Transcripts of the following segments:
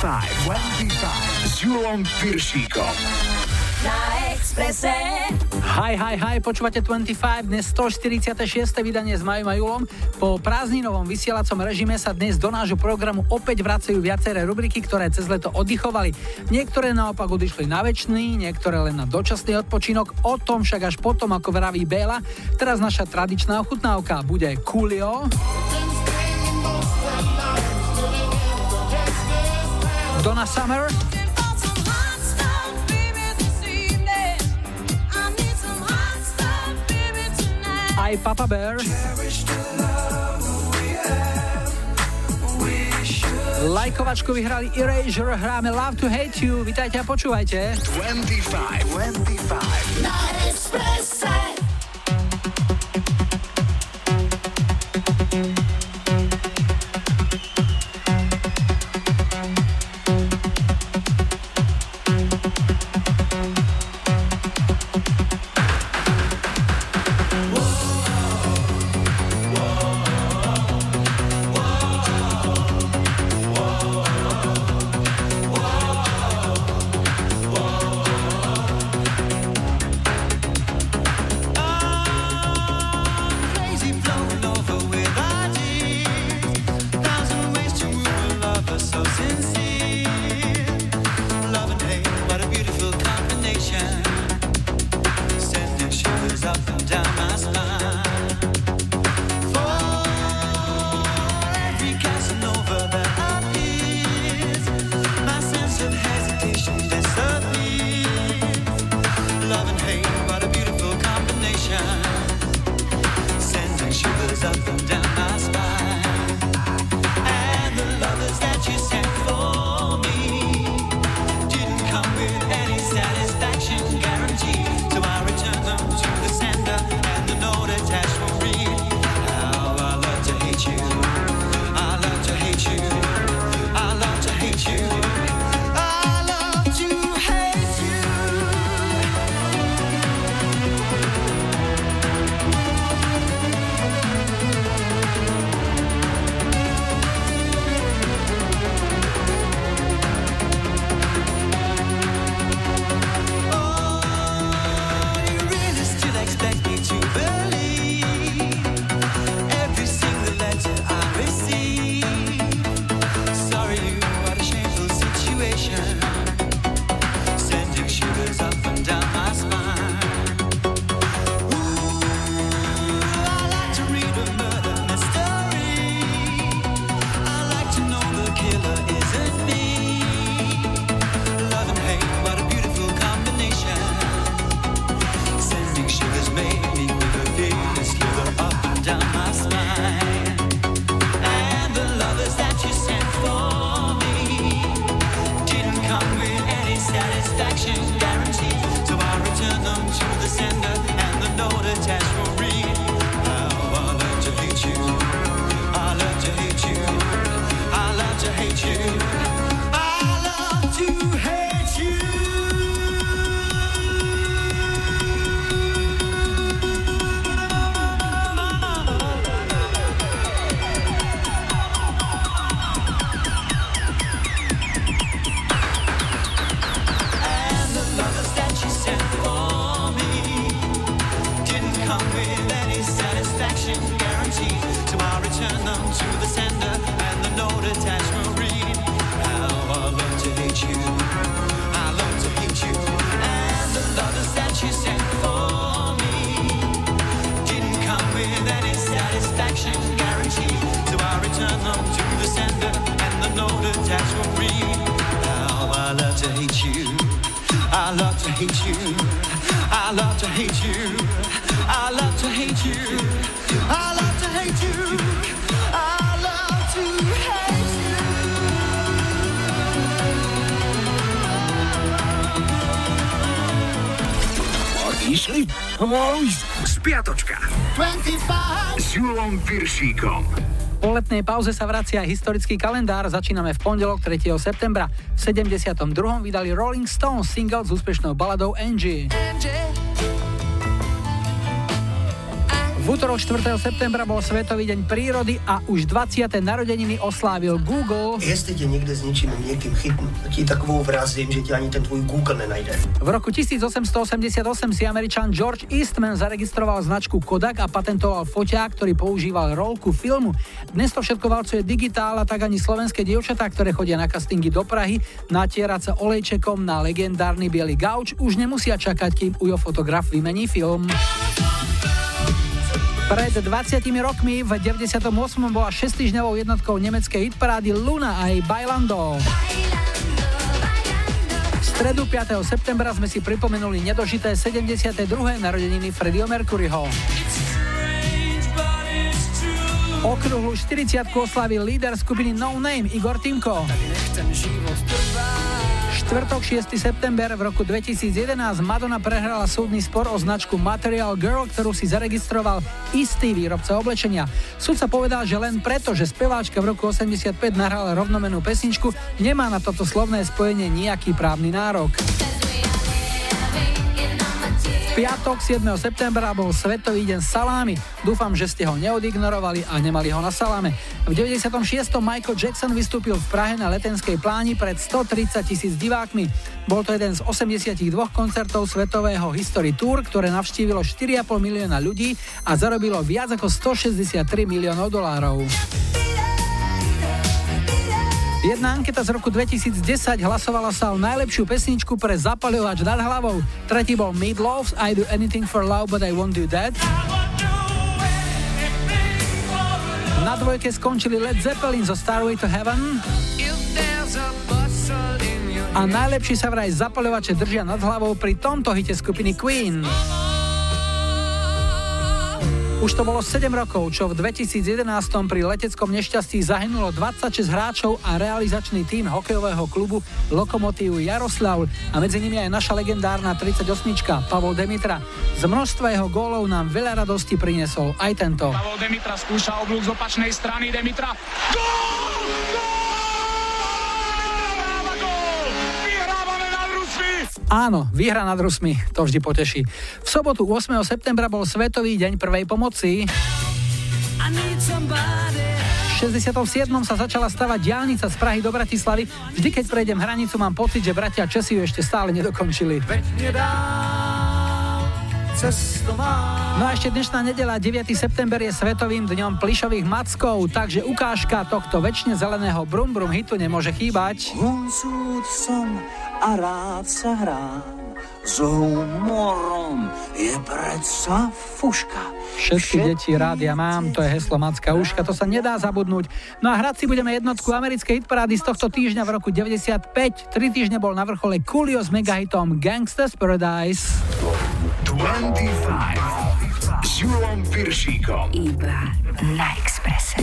25, 25 s Julom Piršíkom. Na Expresse. Hi, hi, hi, počúvate 25, dnes 146. vydanie s Majom a Julom. Po prázdninovom vysielacom režime sa dnes do nášho programu opäť vracajú viaceré rubriky, ktoré cez leto oddychovali. Niektoré naopak odišli na väčší, niektoré len na dočasný odpočinok, o tom však až potom, ako vraví Béla. Teraz naša tradičná ochutnávka bude Coolio. Donna Summer. aj Papa Bear. Lajkovačku vyhrali Erasure, hráme Love to Hate You. Vítajte a počúvajte. 25, 25. letnej pauze sa vracia historický kalendár. Začíname v pondelok 3. septembra. V 72. vydali Rolling Stones single s úspešnou baladou Angie. V útorok 4. septembra bol Svetový deň prírody a už 20. narodeniny oslávil Google. Jestli tě někde s ničím někým chytnu, ti takovou vrazím, že ti ani ten tvůj Google nenajde. V roku 1888 si američan George Eastman zaregistroval značku Kodak a patentoval foťák, ktorý používal rolku filmu. Dnes to všetko valcuje digitál a tak ani slovenské dievčatá, ktoré chodia na castingy do Prahy, natierať sa olejčekom na legendárny biely gauč, už nemusia čakať, kým ujo fotograf vymení film. Pred 20 rokmi v 98. bola 6 týždňovou jednotkou nemeckej hitparády Luna a jej Bailando. V stredu 5. septembra sme si pripomenuli nedožité 72. narodeniny Freddieho Mercuryho. Okruhlu 40 oslavil líder skupiny No Name Igor Timko štvrtok 6. september v roku 2011 Madonna prehrala súdny spor o značku Material Girl, ktorú si zaregistroval istý výrobca oblečenia. Súd sa povedal, že len preto, že speváčka v roku 85 nahrala rovnomenú pesničku, nemá na toto slovné spojenie nejaký právny nárok piatok 7. septembra bol Svetový deň salámy. Dúfam, že ste ho neodignorovali a nemali ho na saláme. V 96. Michael Jackson vystúpil v Prahe na letenskej pláni pred 130 tisíc divákmi. Bol to jeden z 82 koncertov Svetového History Tour, ktoré navštívilo 4,5 milióna ľudí a zarobilo viac ako 163 miliónov dolárov. Jedna anketa z roku 2010 hlasovala sa o najlepšiu pesničku pre zapaľovač nad hlavou. Tretí bol Meat Loaves, I Do Anything for Love, but I Won't Do That. Na dvojke skončili Led Zeppelin zo Starway to Heaven. A najlepší sa vraj zapaľovače držia nad hlavou pri tomto hite skupiny Queen. Už to bolo 7 rokov, čo v 2011 pri leteckom nešťastí zahynulo 26 hráčov a realizačný tím hokejového klubu Lokomotív Jaroslav a medzi nimi aj naša legendárna 38 Pavol Demitra. Z množstva jeho gólov nám veľa radosti priniesol aj tento. Pavol Demitra skúša oblúk z opačnej strany Demitra. Gól! Áno, výhra nad Rusmi, to vždy poteší. V sobotu 8. septembra bol Svetový deň prvej pomoci. V 67. sa začala stavať diálnica z Prahy do Bratislavy. Vždy, keď prejdem hranicu, mám pocit, že bratia Česi ju ešte stále nedokončili. No a ešte dnešná nedela, 9. september je Svetovým dňom plišových mackov, takže ukážka tohto väčšine zeleného brum brum hitu nemôže chýbať. som a rád sa hrám. S humorom je predsa fuška. Všetky deti rád ja mám, to je heslo Macka Uška, to sa nedá zabudnúť. No a hrať si budeme jednotku americkej hitparády z tohto týždňa v roku 95. Tri týždne bol na vrchole Coolio s megahitom Gangsta's Paradise. 25 s Julom Piršíkom. Iba na Expresse.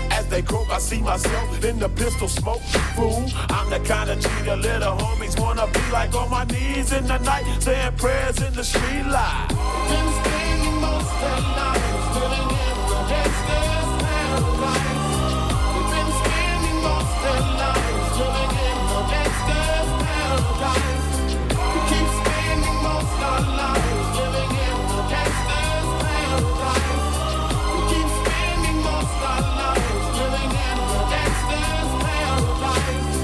As they croak, I see myself in the pistol smoke. Fool, I'm the kind of cheater little homies wanna be like on my knees in the night, saying prayers in the street light. Been spending most of the night in the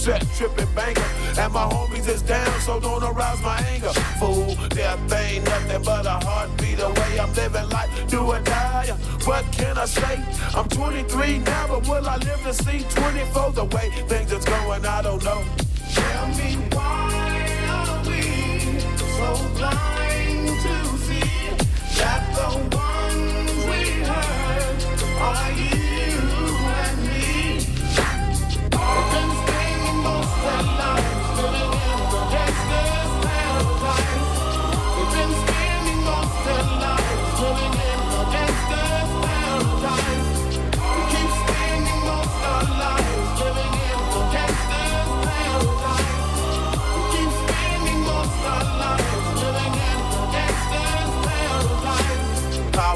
set, tripping banker. And my homies is down, so don't arouse my anger. Fool, death ain't nothing but a heartbeat away. I'm living life, do or die. What can I say? I'm 23 now, but will I live to see 24? The way things is going, I don't know. Tell me why are we so blind to see that the ones we hurt are you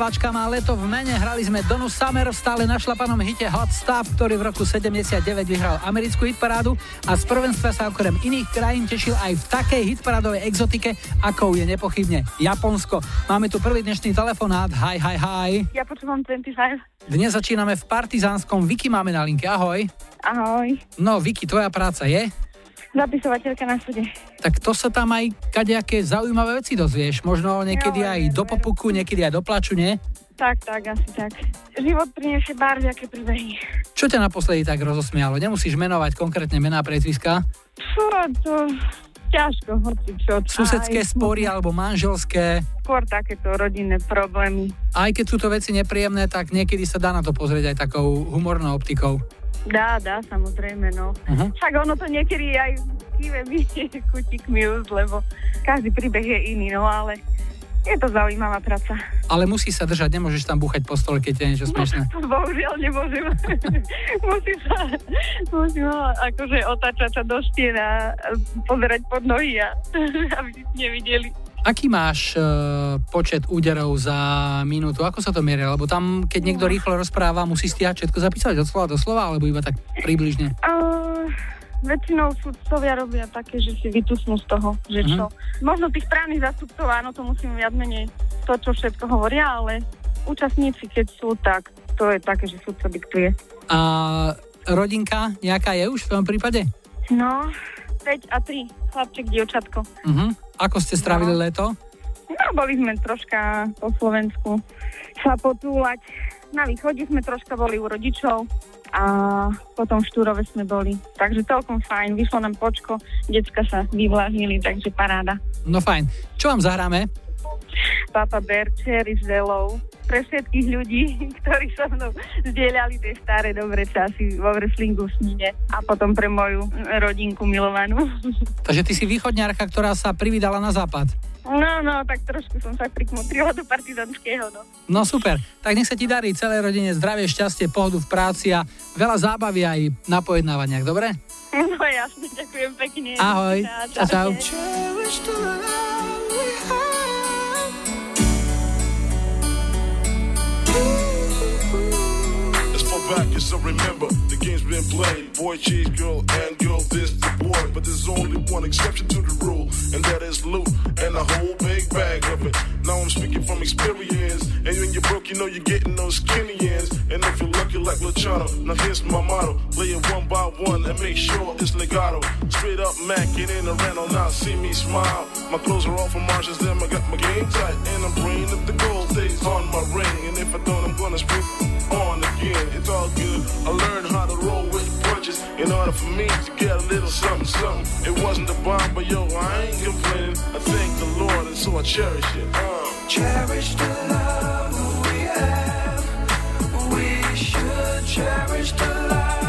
speváčka má leto v mene. Hrali sme Donu Summer v stále našlapanom hite Hot Stuff, ktorý v roku 79 vyhral americkú hitparádu a z prvenstva sa okrem iných krajín tešil aj v takej hitparádovej exotike, akou je nepochybne Japonsko. Máme tu prvý dnešný telefonát. Hi, hi, hi. Ja počúvam 25. Dnes začíname v Partizánskom. Vicky máme na linke. Ahoj. Ahoj. No, Vicky, tvoja práca je? Zapisovateľka na súde. Tak to sa tam aj kadejaké zaujímavé veci dozvieš. Možno niekedy Jo, aj do popuku, niekedy aj do plaču, nie? Tak, tak, asi tak. Život priniesie bárďaké príbehy. Čo ťa naposledy tak rozosmialo? Nemusíš menovať konkrétne mená priezviska. Fú, to ťažko, hoci čo. Susedské Aj spory alebo manželské. Skôr takéto rodinné problémy. Aj keď sú to veci nepríjemné, tak niekedy sa dá na to pozrieť aj takou humornou optikou. Dá, dá, samozrejme, no. Uh-huh. Však ono to niekedy aj kýve mi kutíkmi už, lebo každý príbeh je iný, no ale je to zaujímavá práca. Ale musí sa držať, nemôžeš tam búchať po stole, keď je niečo smiešné. Bohužiaľ nemôžem. musím sa, musím akože otáčať sa do stien a a pozerať pod nohy, a, aby nevideli. Aký máš uh, počet úderov za minútu? Ako sa to mieria? Lebo tam, keď niekto rýchlo rozpráva, musí stiať všetko zapísať od slova do slova, alebo iba tak približne? Uh, väčšinou sudcovia robia také, že si vytusnú z toho, že čo. Možno tých správnych zástupcov, áno, to musím viac menej to, čo všetko hovoria, ale účastníci, keď sú, tak to je také, že sudca diktuje. A rodinka nejaká je už v tom prípade? No, 5 a 3, chlapček, dievčatko. Uh-huh. Ako ste strávili No. leto? No, boli sme troška po Slovensku sa potúlať. Na východe sme troška boli u rodičov a potom v Štúrove sme boli. Takže celkom fajn, vyšlo nám počko, decka sa vyvlážnili, takže paráda. No fajn. Čo vám zahráme? Papa Bear, Cherry s Zelou, pre všetkých ľudí, ktorí so mnou zdieľali tie staré dobré časy vo wrestlingu v Snine a potom pre moju rodinku milovanú. Takže ty si východňárka, ktorá sa privídala na západ. No, no, tak trošku som sa prikmotrila do partizanského, no. No super, tak nech sa ti darí celej rodine zdravie, šťastie, pohodu v práci a veľa zábavy aj na pojednávaniach, dobre? No jasne, ďakujem pekne. Ahoj, čau, čau. Let's back, yes, I remember the game's been played. Boy, cheese, girl, and girl, this the boy. But there's only one exception to the rule, and that is loot and a whole big bag of it. Now I'm speaking from experience, and when you're broke, you know you're getting those skinny ends. And if you're lucky like Luciano, now here's my motto: play it one by one and make sure it's legato. Straight up macking in the rental, now see me smile. My clothes are all from Marshalls, then I got my game tight, and I'm bringing up the gold days on my ring. And if I don't, I'm gonna spring on again. It's all good. I learned how to roll with punches in order for me to get a little something, something. It wasn't a bomb, but yo, I ain't complaining. I thank the Lord, and so I cherish it. Uh. Cherish the love we have. We should cherish the life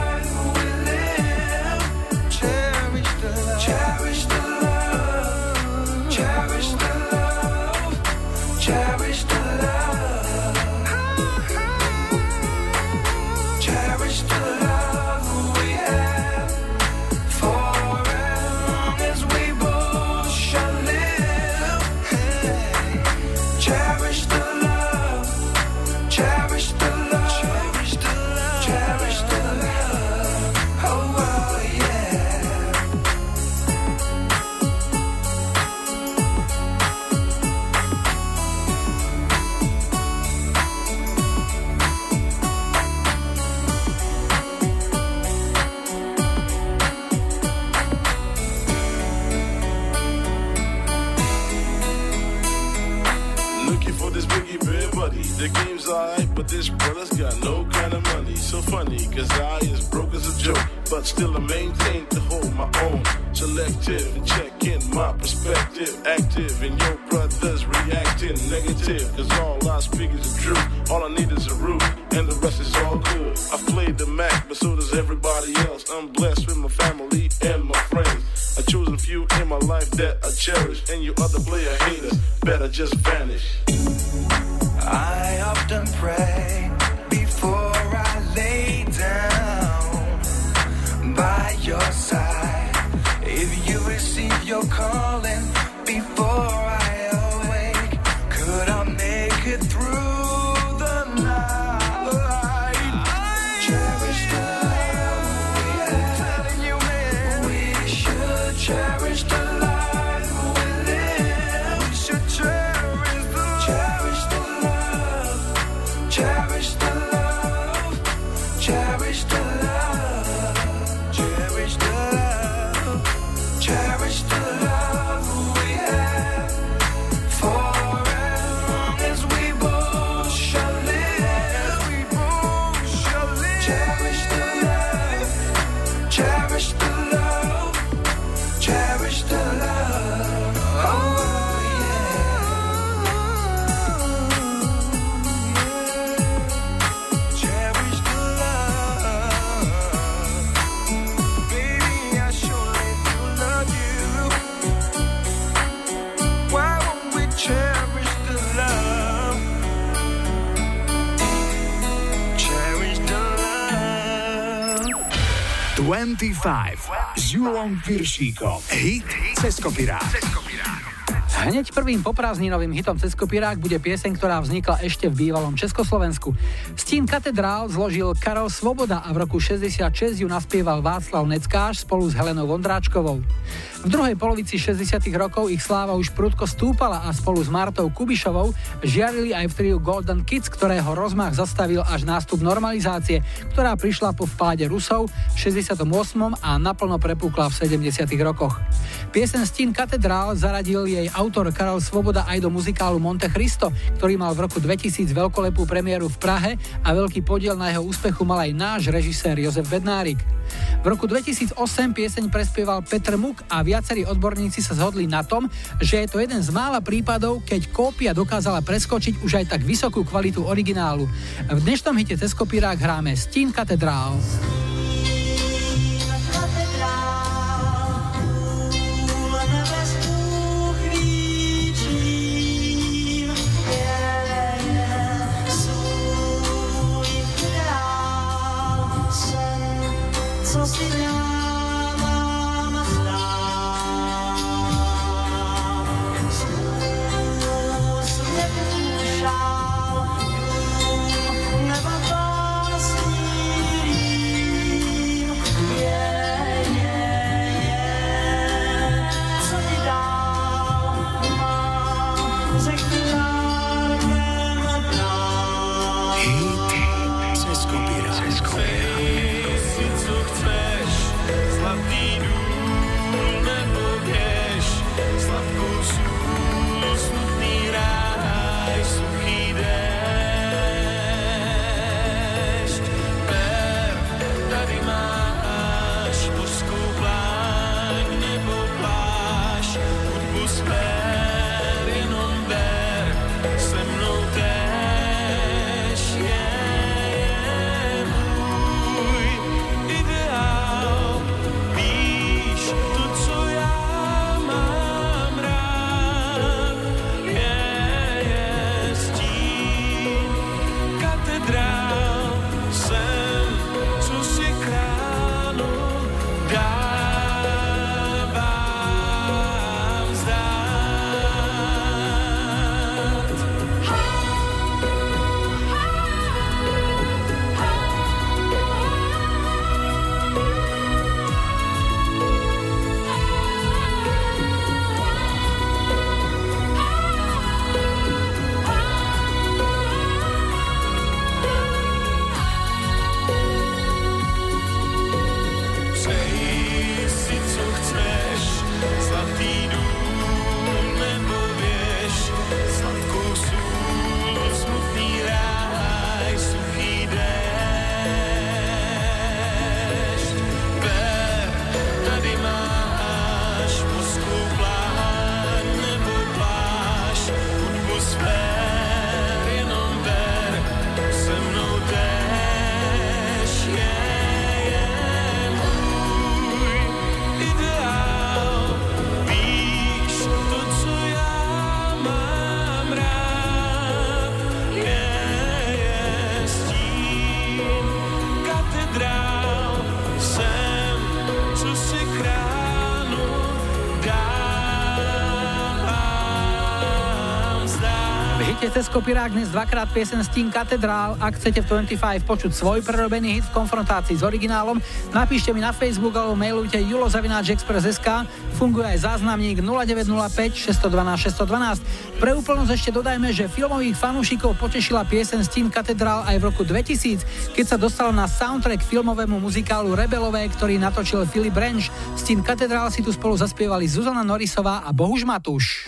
But this brother's got no kind of money. So funny, cause I is broke as a joke. But still I maintain to hold my own. Selective and check in my perspective. Active and your brothers reacting negative. Cause all I speak is the truth. All I need is a roof, and the rest is all cool. I've played the Mac, but so does everybody else. I'm blessed with my family and my friends. I choose a few in my life that I cherish, and you other player haters better just vanish. I often pray before I lay down by your side. If you receive your calling before I awake, could I make it through 25 s Julom Piršíkom. Hit cez kopirát. Hneď prvým poprázdninovým hitom cez kopírák bude pieseň, ktorá vznikla ešte v bývalom Československu. Stín katedrál zložil Karol Svoboda a v roku 66 ju naspieval Václav Neckáš spolu s Helenou Vondráčkovou. V druhej polovici 60 rokov ich sláva už prudko stúpala a spolu s Martou Kubišovou žiarili aj v triu Golden Kids, ktorého rozmach zastavil až nástup normalizácie, ktorá prišla po vpáde Rusov v 68. a naplno prepukla v 70 rokoch. Piesen Stín katedrál zaradil jej autor Karol Svoboda aj do muzikálu Monte Cristo, ktorý mal v roku 2000 veľkolepú premiéru v Prahe a veľký podiel na jeho úspechu mal aj náš režisér Jozef Bednárik. V roku 2008 pieseň prespieval Petr Muk a viacerí odborníci sa zhodli na tom, že je to jeden z mála prípadov, keď kópia dokázala preskočiť už aj tak vysokú kvalitu originálu. V dnešnom hite cez kopírák hráme Stín katedrál. Cez kopírák dnes dvakrát piesen Stín Katedrál. Ak chcete v 25 počuť svoj prerobený hit v konfrontácii s originálom, napíšte mi na Facebook alebo mailujte julozavináčexpress.sk Funguje aj záznamník 0905 612 612. Pre úplnosť ešte dodajme, že filmových fanúšikov potešila piesen Stín Katedrál aj v roku 2000, keď sa dostala na soundtrack filmovému muzikálu Rebelové, ktorý natočil Filip Renš. Stín Katedrál si tu spolu zaspievali Zuzana Norisová a Bohuž Matúš.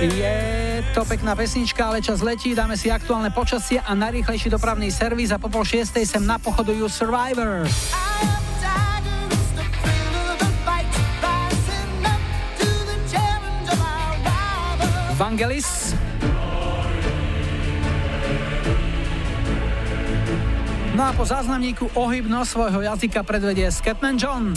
Je. To pekná pesnička, ale čas letí, dáme si aktuálne počasie a najrýchlejší dopravný servis a po pol šiestej sem na pochodujú Survivor. Vangelis. No a po záznamníku ohybno svojho jazyka predvedie Scatman John.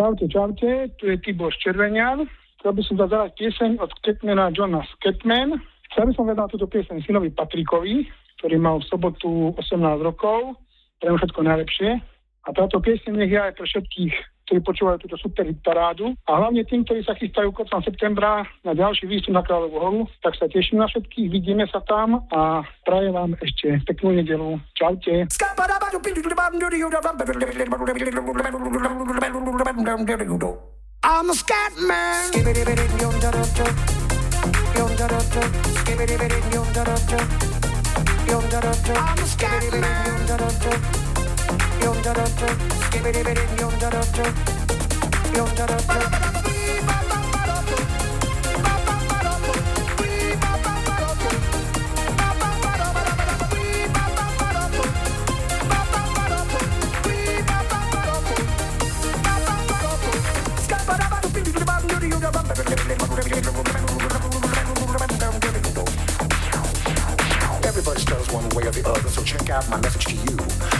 Čaute, čaute, tu je Tibor Červenian. Chcel by som zahrať pieseň od Sketmana Johna Sketman. Chcel by som vedať túto pieseň synovi Patrikovi, ktorý mal v sobotu 18 rokov. Pre všetko najlepšie. A táto pieseň nech je aj pre všetkých, ktorí počúvajú túto super parádu. A hlavne tým, ktorí sa chystajú koncom septembra na ďalší výstup na Kráľovú horu, tak sa teším na všetkých, vidíme sa tam a prajem vám ešte peknú nedelu. Čaute. I'm a scat man. I'm a scat man. Everybody stutters one way or the other, so check out my message to you.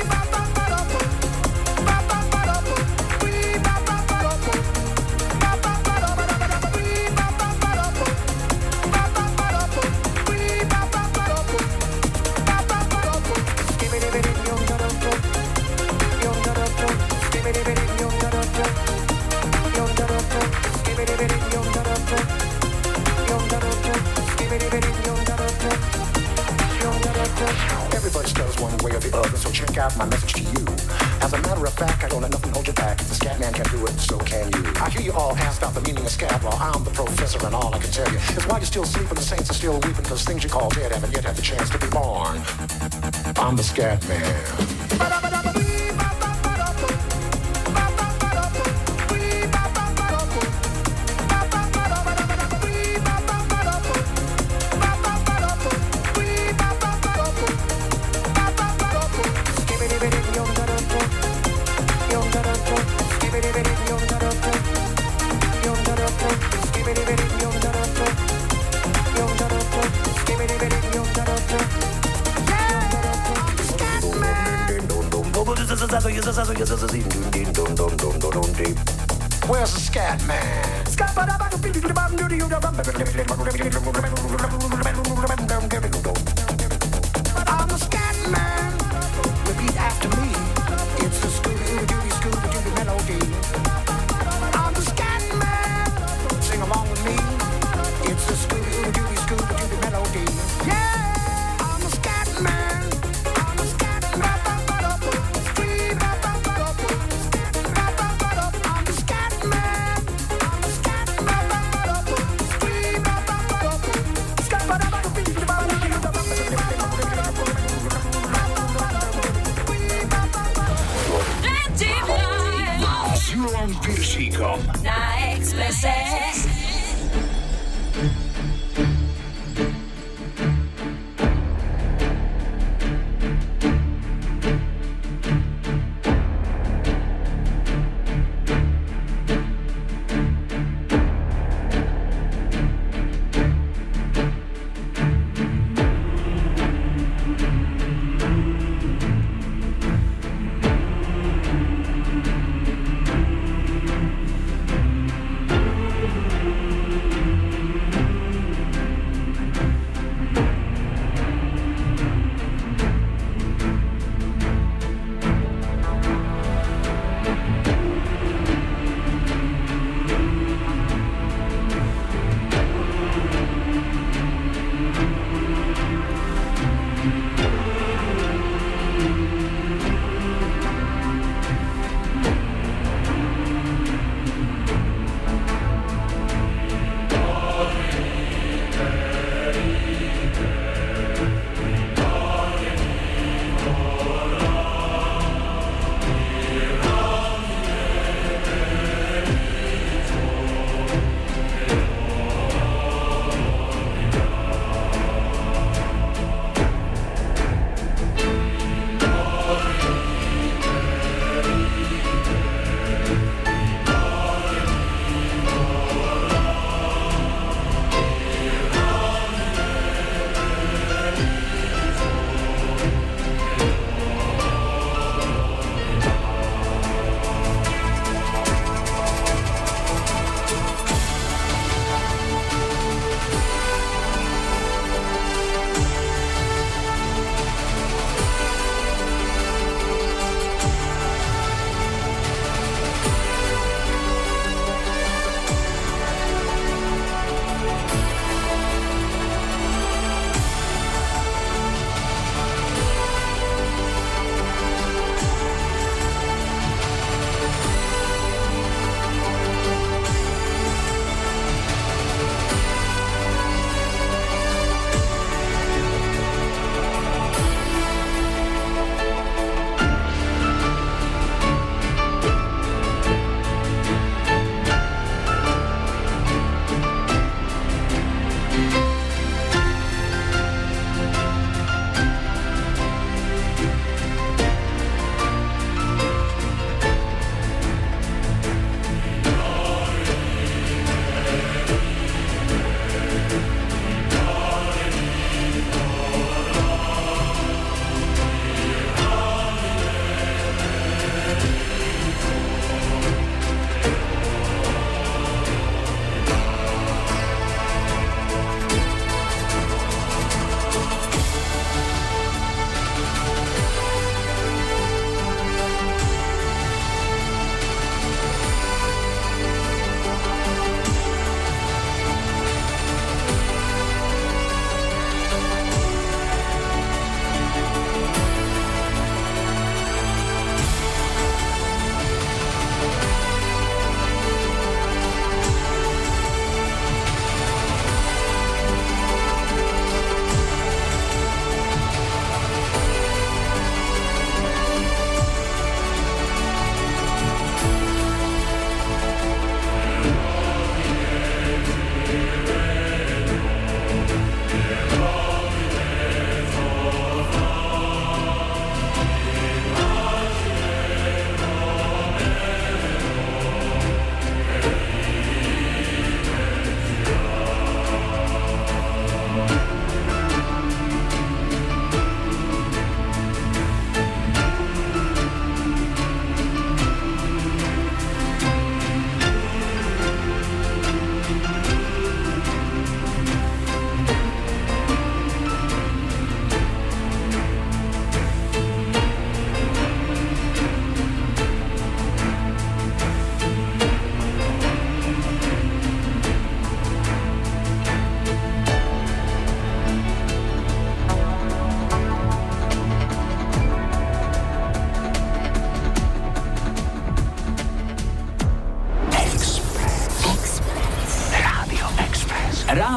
Law. I'm the professor, and all I can tell you is why you're still sleeping, the saints are still weeping, because things you call dead haven't yet had the chance to be born. I'm the scat man. A ver, que me traigo el botón.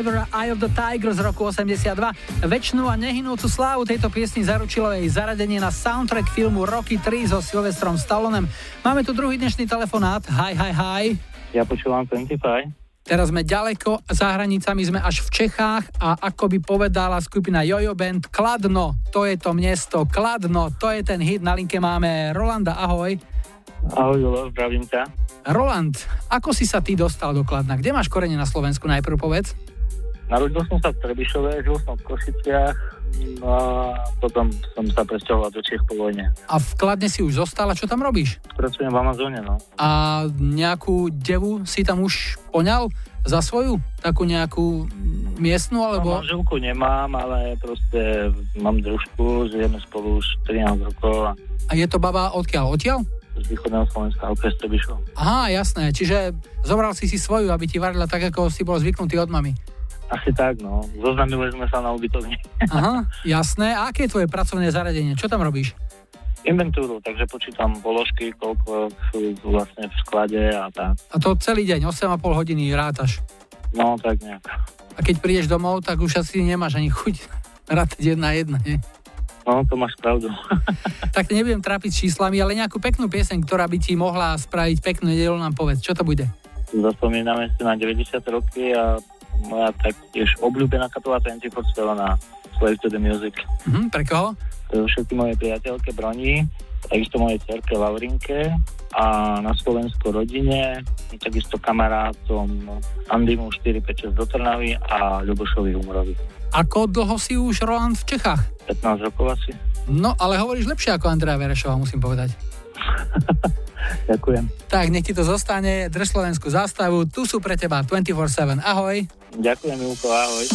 Survivor Eye of the Tiger z roku 82. Väčšnú a nehynúcu slávu tejto piesni zaručilo jej zaradenie na soundtrack filmu Rocky 3 so Sylvestrom Stallonem. Máme tu druhý dnešný telefonát. Hi, hi, hi. Ja počúvam 25. Teraz sme ďaleko, za hranicami sme až v Čechách a ako by povedala skupina Jojo Band, Kladno, to je to miesto, Kladno, to je ten hit, na linke máme Rolanda, ahoj. Ahoj, Julo, zdravím ťa. Roland, ako si sa ty dostal do Kladna? Kde máš korene na Slovensku, najprv povedz? Narodil som sa v Trebišove, žil som v Košiciach, no a potom som sa presťahoval do Čech po vojne. A v Kladne si už zostal a čo tam robíš? Pracujem v Amazone, no. A nejakú devu si tam už poňal za svoju? Takú nejakú miestnu, alebo... No, manželku nemám, ale proste mám družku, žijeme spolu už 13 rokov a A je to baba odkiaľ? Odtiaľ? z východného Slovenska, okres Trebišov. Aha, jasné. Čiže zobral si si svoju, aby ti varila tak, ako si bol zvyknutý od mami. Asi tak, no. Zoznamili sme sa na ubytovni. Aha, jasné. A aké je tvoje pracovné zariadenie, Čo tam robíš? Inventúru, takže počítam položky, koľko sú vlastne v sklade a tak. A to celý deň, 8,5 hodiny rátaš? No, tak nejak. A keď prídeš domov, tak už asi nemáš ani chuť rátať jedna jedna, nie? No, to máš pravdu. tak nebudem trápiť číslami, ale nejakú peknú pieseň, ktorá by ti mohla spraviť peknú nedelu, nám povedz, čo to bude? Zaspomíname si na 90 roky a moja taktiež obľúbená kapela 24 na Slave to the Music. Mm, pre koho? To všetky moje priateľke Broni, takisto mojej cerke Laurinke a na Slovensku rodine, takisto kamarátom Andimu 456 do Trnavy a Ľubošovi Humorovi. Ako dlho si už Roland v Čechách? 15 rokov asi. No, ale hovoríš lepšie ako Andrea Verešová, musím povedať. Ďakujem. Tak, nech ti to zostane. Drž Slovensku zástavu. Tu sú pre teba 24-7. Ahoj. Ďakujem, Júko. Ahoj.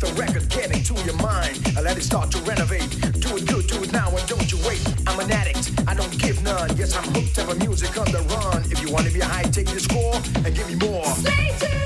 The record get into your mind I let it start to renovate. Do it good, do it now, and don't you wait. I'm an addict, I don't give none. Yes, I'm hooked up on music on the run. If you want to be high, take this score and give me more. Stay tuned.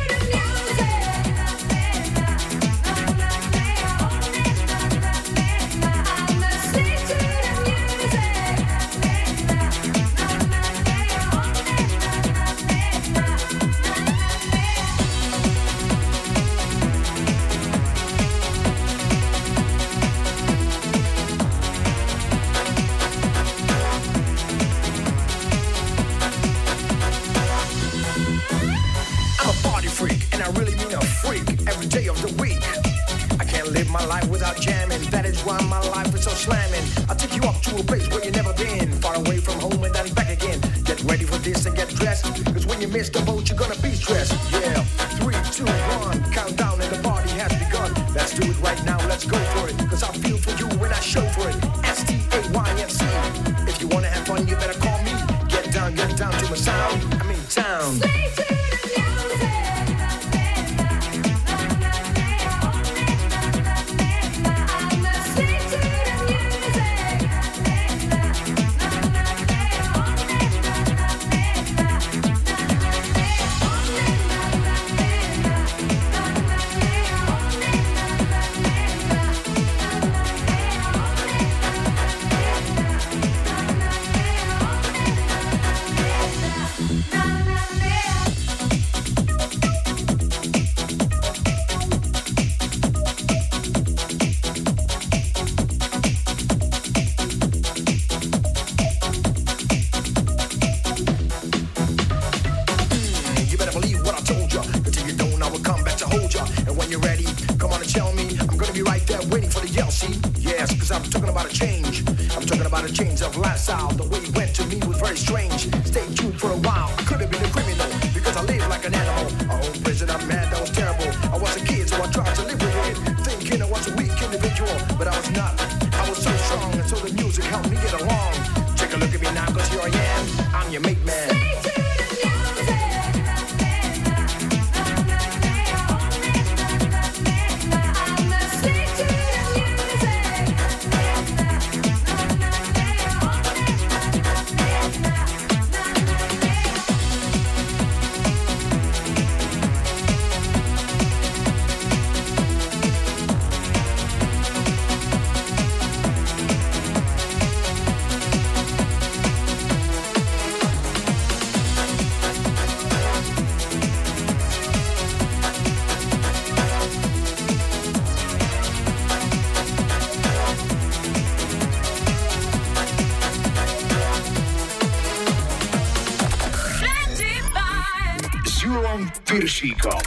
Ďurčíkom.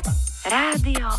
Rádio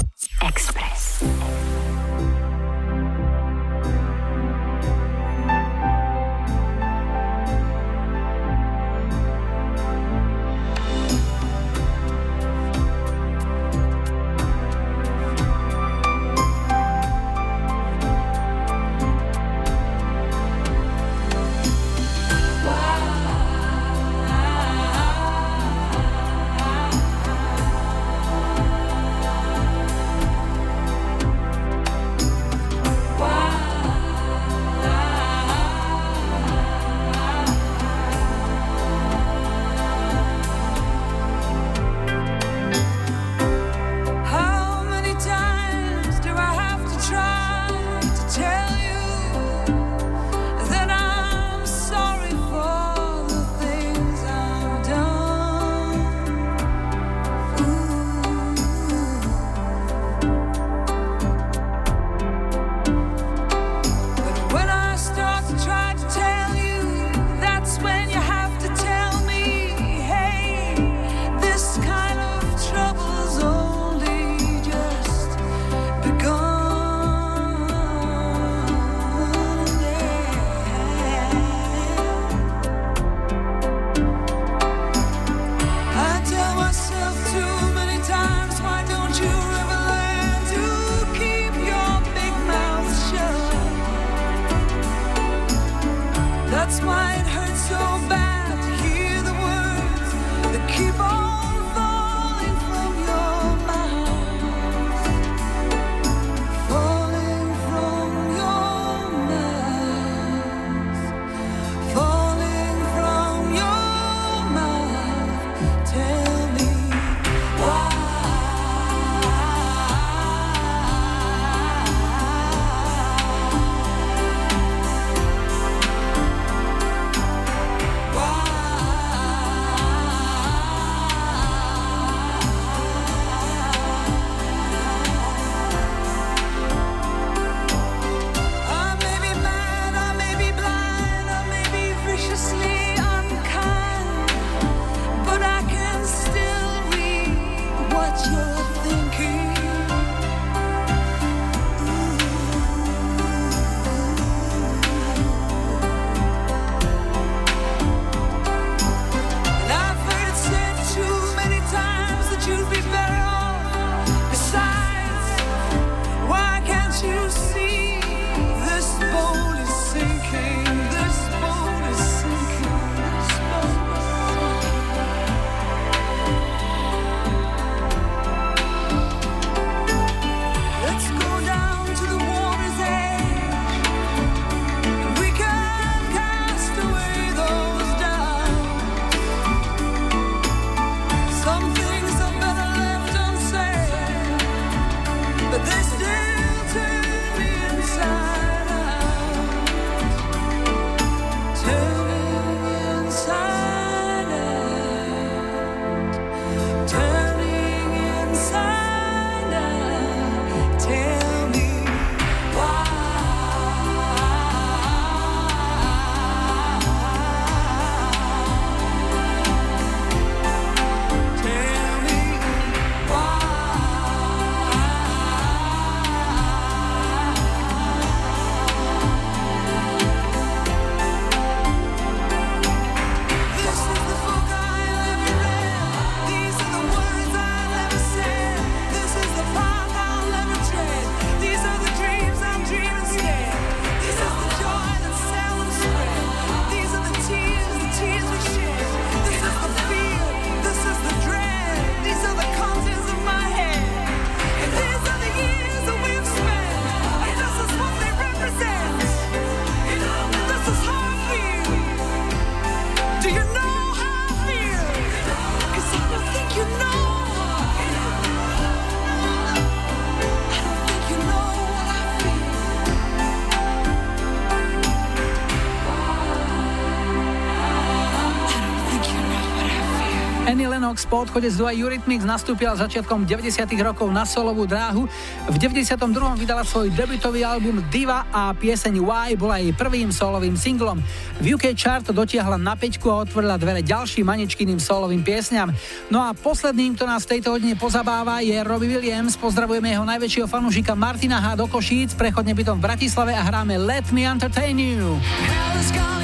Lennox, po odchode z Dua Eurythmics nastúpila začiatkom 90. rokov na solovú dráhu. V 92. vydala svoj debutový album Diva a pieseň Why bola jej prvým solovým singlom. V UK chart dotiahla na peťku a otvorila dvere ďalším manečkyným solovým piesňam. No a posledným, kto nás v tejto hodine pozabáva, je Robbie Williams. Pozdravujeme jeho najväčšieho fanúšika Martina H. do Košíc, prechodne bytom v Bratislave a hráme Let Me Entertain You. Hell is gone.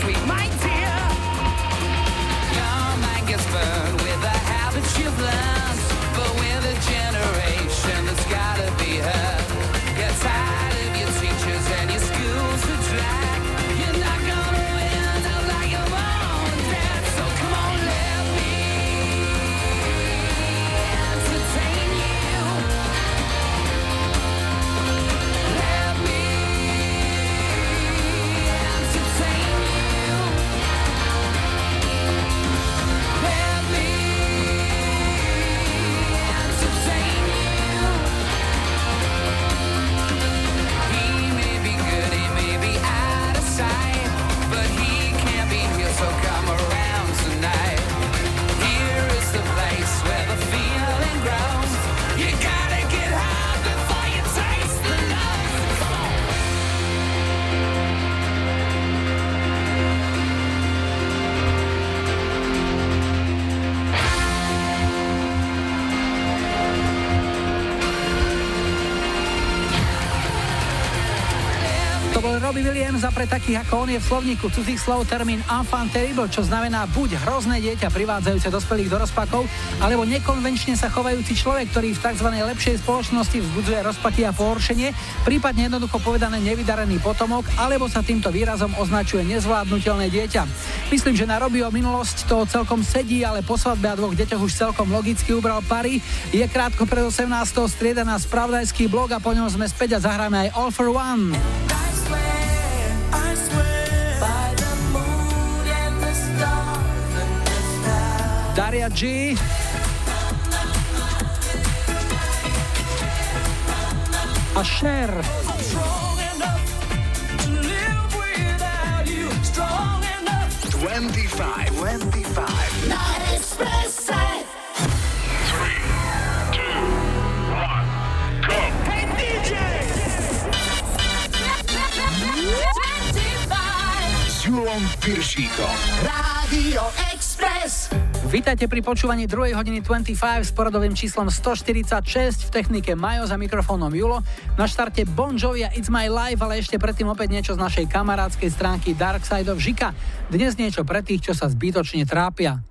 sweet. My Robbie Williams a pre takých ako on je v slovníku cudzích slov termín enfant terrible, čo znamená buď hrozné dieťa privádzajúce dospelých do rozpakov, alebo nekonvenčne sa chovajúci človek, ktorý v tzv. lepšej spoločnosti vzbudzuje rozpaky a pohoršenie, prípadne jednoducho povedané nevydarený potomok, alebo sa týmto výrazom označuje nezvládnutelné dieťa. Myslím, že na Robbieho minulosť to celkom sedí, ale po svadbe a dvoch deťoch už celkom logicky ubral pary. Je krátko pred 18. strieda na spravodajský blog a po ňom sme späť a zahráme aj All for One. Daria G. A Cher. Twenty-five, twenty-five. Na Expresse. Hey DJ! S Julom Piršíkom. Rádio Express. Vítajte pri počúvaní 2. hodiny 25 s poradovým číslom 146 v technike Majo za mikrofónom Julo. Na štarte Bon Jovi a It's My Life, ale ešte predtým opäť niečo z našej kamarádskej stránky Dark Side of Žika. Dnes niečo pre tých, čo sa zbytočne trápia.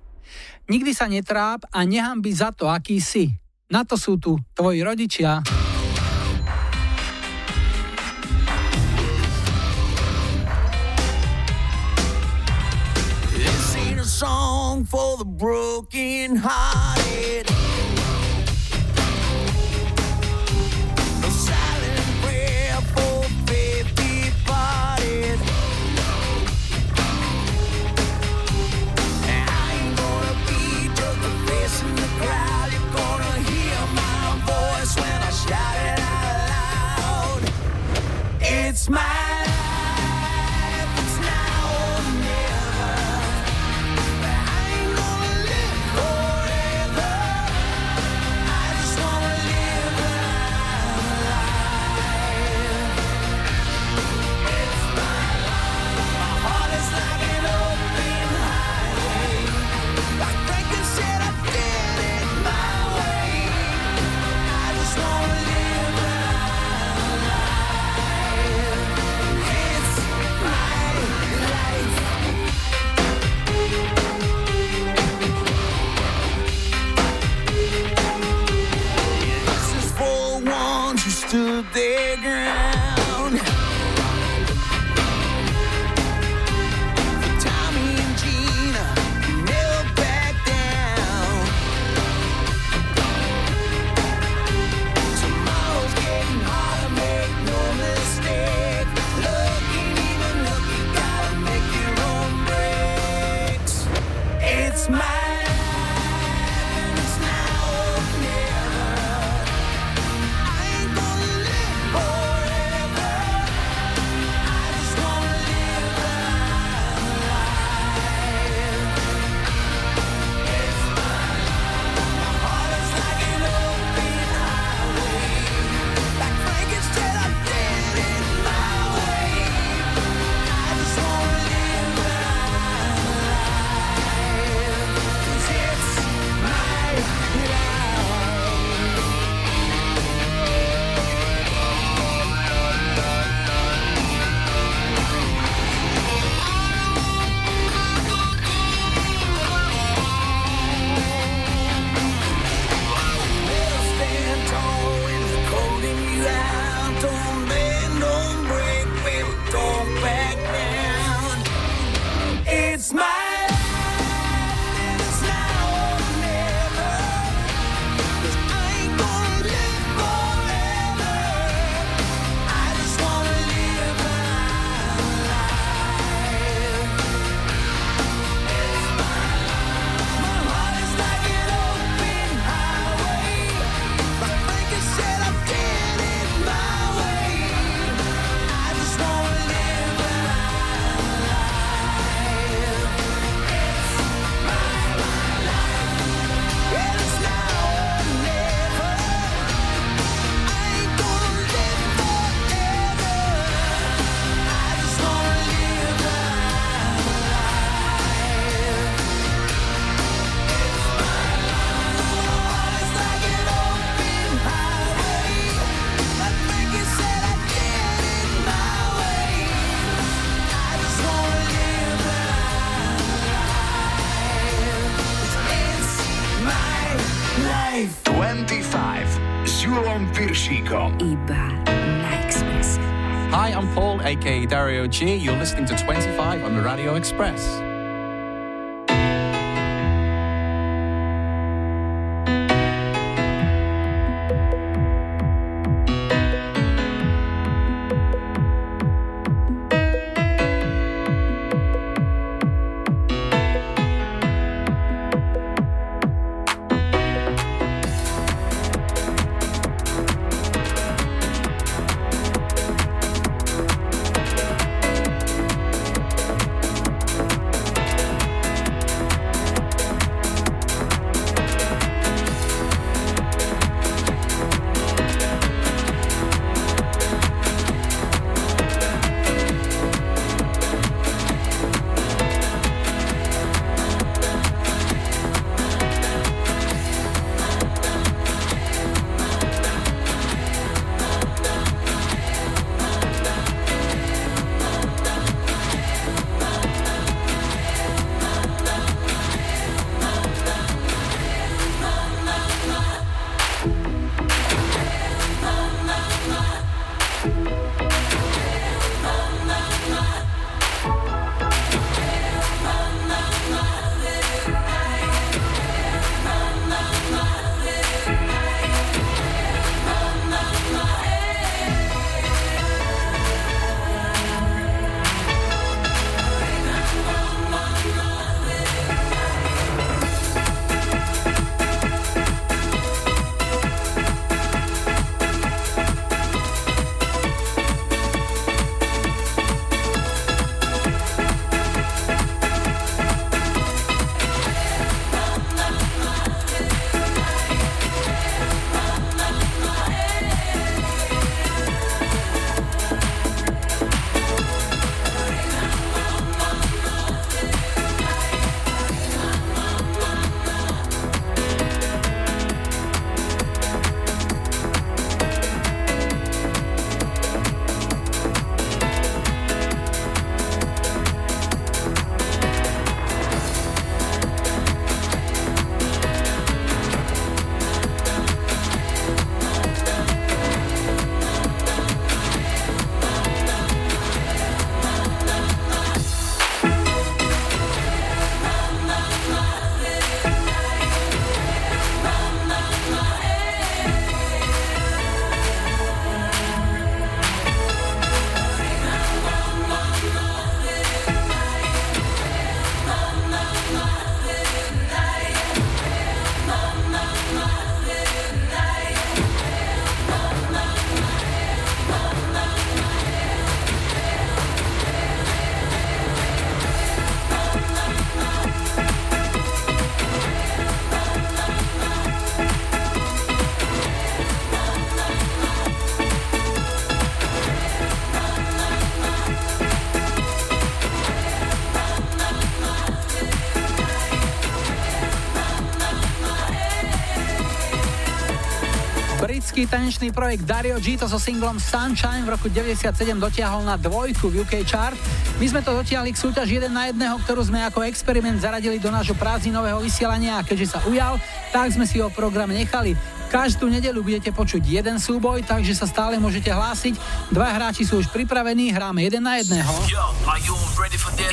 Nikdy sa netráp a nehambi za to, aký si. Na to sú tu tvoji rodičia. Song for the broken hearted. No silent prayer for faith departed. I ain't gonna be just a silent aka Dario G. You're listening to 25 on the Radio Express. Britský tanečný projekt Dario G to so singlom Sunshine v roku 97 dotiahol na dvojku v UK chart. My sme to dotiahli k súťaž jeden na jedného, ktorú sme ako experiment zaradili do nášho prázdninového vysielania a keďže sa ujal, tak sme si ho v programe nechali. Každú nedelu budete počuť jeden súboj, takže sa stále môžete hlásiť. Dva hráči sú už pripravení, hráme jeden na jedného.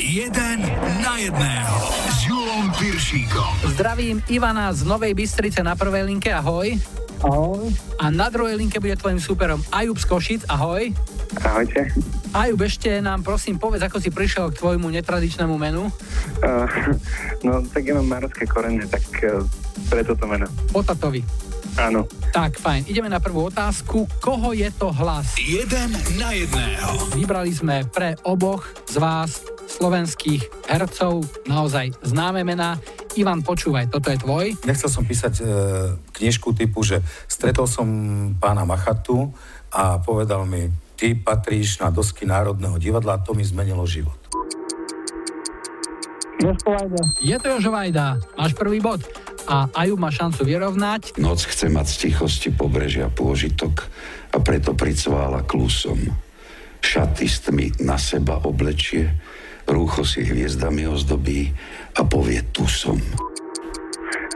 Jeden na jedného s Julom Piršíkom. Zdravím Ivana z Novej Bystrice na prvej linke, ahoj. Ahoj. A na druhej linke bude tvojim súperom Ajub z Košic, ahoj. Ahojte. Ajub, ešte nám prosím povedz, ako si prišiel k tvojmu netradičnému menu. Uh, no, tak ja mám marocké korene, tak uh, preto to meno. Po tatovi. Áno. Tak, fajn. Ideme na prvú otázku. Koho je to hlas? Jeden na jedného. Vybrali sme pre oboch z vás slovenských hercov naozaj známe mená. Ivan, počúvaj, toto je tvoj. Nechcel som písať e, knižku typu, že stretol som pána Machatu a povedal mi, ty patríš na dosky Národného divadla a to mi zmenilo život. Jožko Vajda. Je to Jožo Vajda. Máš prvý bod. A Ajub má šancu vyrovnať. Noc chce mať z tichosti pobrežia pôžitok a preto pricvála klusom. Šaty s tmy na seba oblečie, rúcho si hviezdami ozdobí a povie tu som.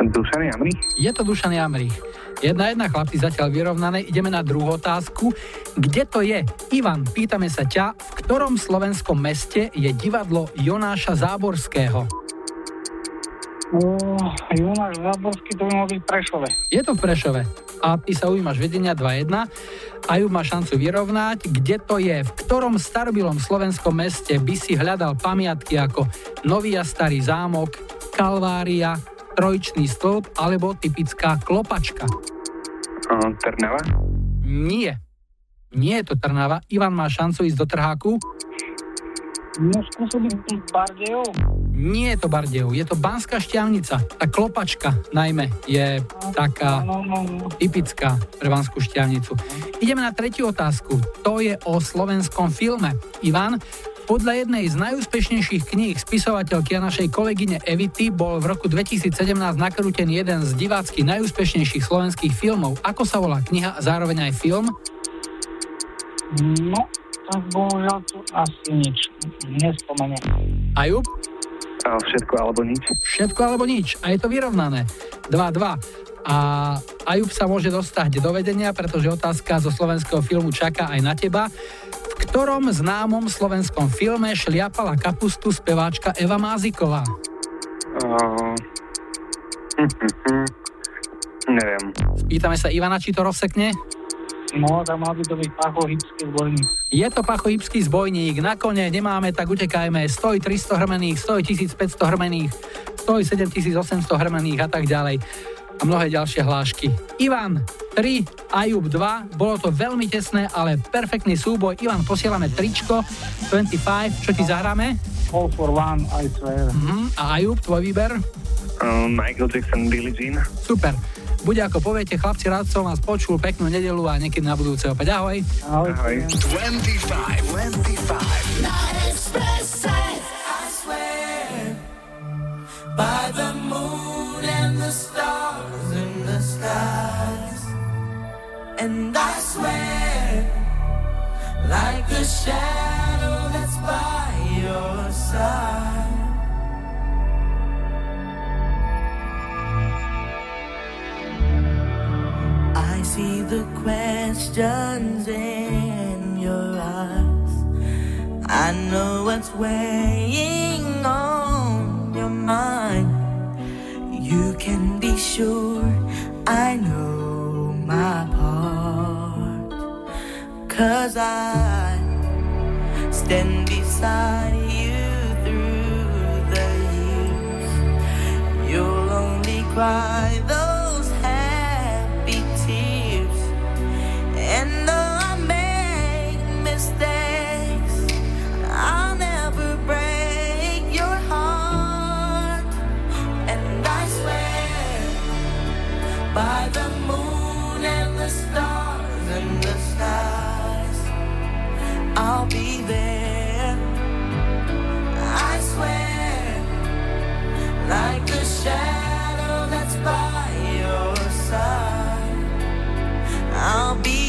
Dušan Jamrich? Je to Dušan Jamrich. Jedna jedna chlapci zatiaľ vyrovnané. Ideme na druhú otázku. Kde to je? Ivan, pýtame sa ťa, v ktorom slovenskom meste je divadlo Jonáša Záborského? Uh, Jonáš Záborský, to by mohol byť v Prešove. Je to v Prešove. A ty sa ujímaš vedenia 2-1. Ajub má šancu vyrovnať. Kde to je? V ktorom starobilom slovenskom meste by si hľadal pamiatky ako Nový a starý zámok, Kalvária, Trojčný stĺp alebo typická klopačka? Uh, Trnava? Nie. Nie je to Trnava. Ivan má šancu ísť do Trháku. No skúsim Bardejov. Nie je to Bardejov, je to Banská šťavnica. Tá klopačka najmä je taká typická pre Banskú šťavnicu. Ideme na tretiu otázku. To je o slovenskom filme. Ivan, podľa jednej z najúspešnejších kníh spisovateľky a našej kolegyne Evity bol v roku 2017 nakrútený jeden z diváckých najúspešnejších slovenských filmov. Ako sa volá kniha a zároveň aj film? No, tak bohužiaľ tu asi nič. Nespomeniem. Ajub? Všetko alebo nič. Všetko alebo nič. A je to vyrovnané. 2-2. A Ajub sa môže dostať do vedenia, pretože otázka zo slovenského filmu čaká aj na teba. V ktorom známom slovenskom filme šliapala kapustu speváčka Eva Máziková? Uh, hm, hm, hm. Neviem. Spýtame sa Ivana, či to rozsekne? No, tam mal by to byť pachohybský zbojník. Je to pachohybský zbojník, na kone nemáme, tak utekajme. Stoj 300 hrmených, stoj 1500 hrmených, stoj 7800 hrmených a tak ďalej. A mnohé ďalšie hlášky. Ivan 3, Ajub 2, bolo to veľmi tesné, ale perfektný súboj. Ivan, posielame tričko 25, čo ti zahráme? All for one, I swear. Uh-huh. A Ajub, tvoj výber? Uh, Michael Jackson, Billie Jean. Super. Bude ako poviete, chlapci, rád som vás počul, peknú nedelu a niekedy na budúce opäť. Ahoj. Ahoj. Ahoj. 25, 25. By the moon and the stars in the skies. And I swear, like a shadow that's by your side. See the questions in your eyes. I know what's weighing on your mind. You can be sure I know my part. Cause I stand beside you through the years. You'll only cry those by the moon and the stars and the skies, I'll be there. I swear, like the shadow that's by your side, I'll be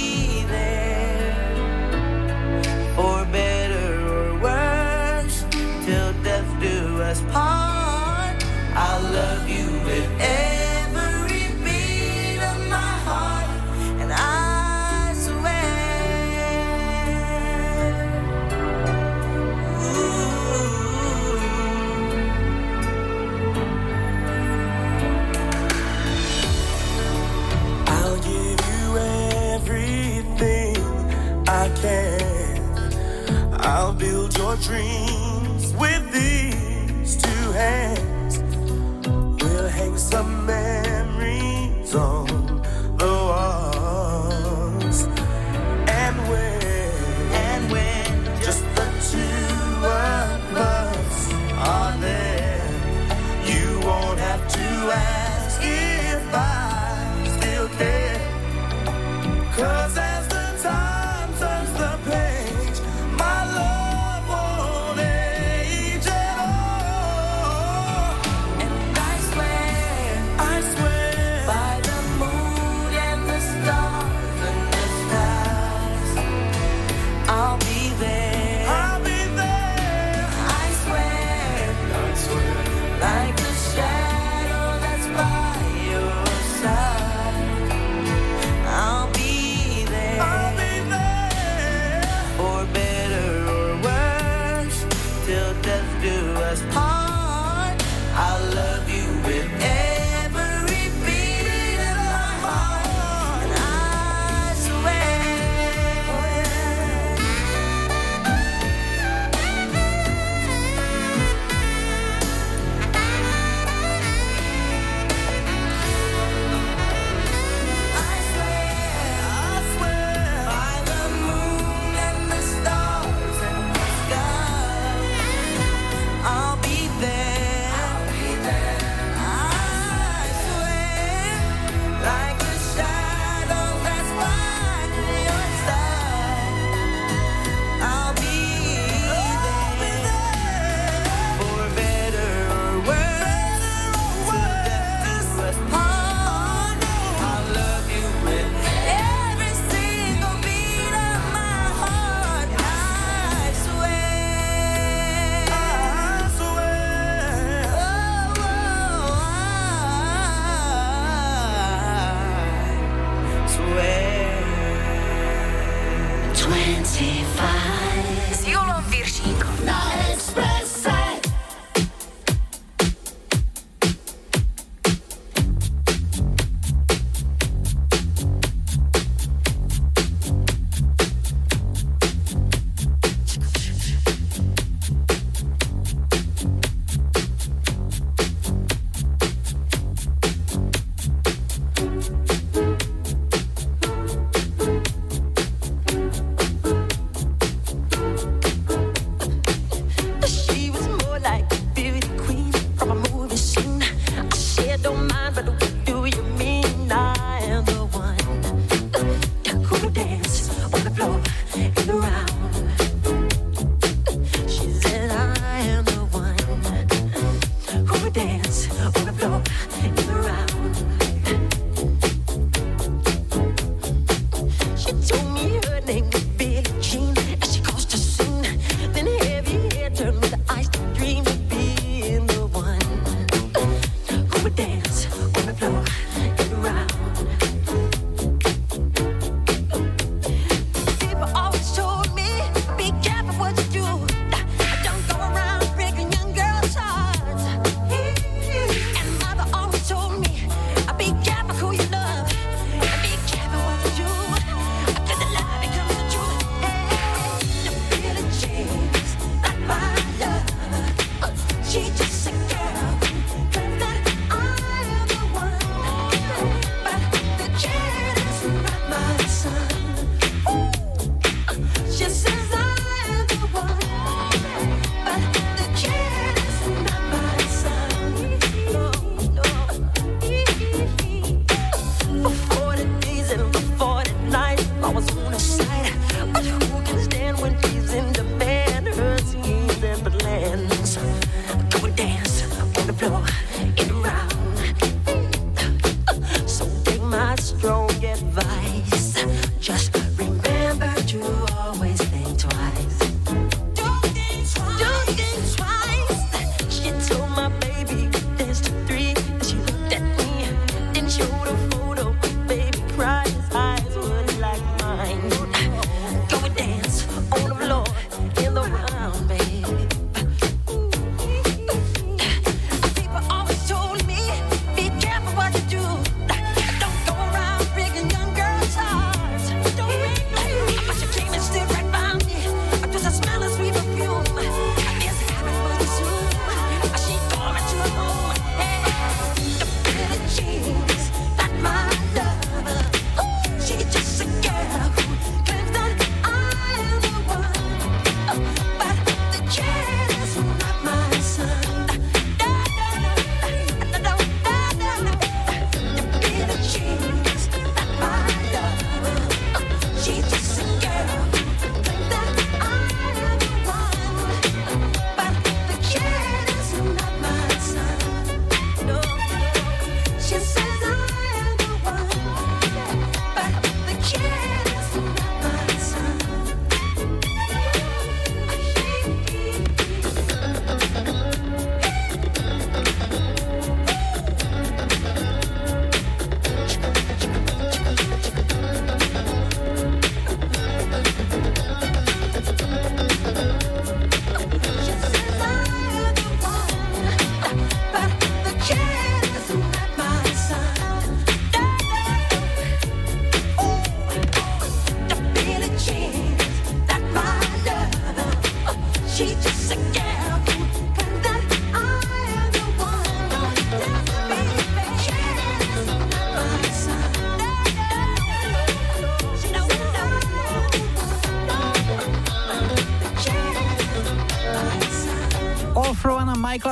dreams with these two hands.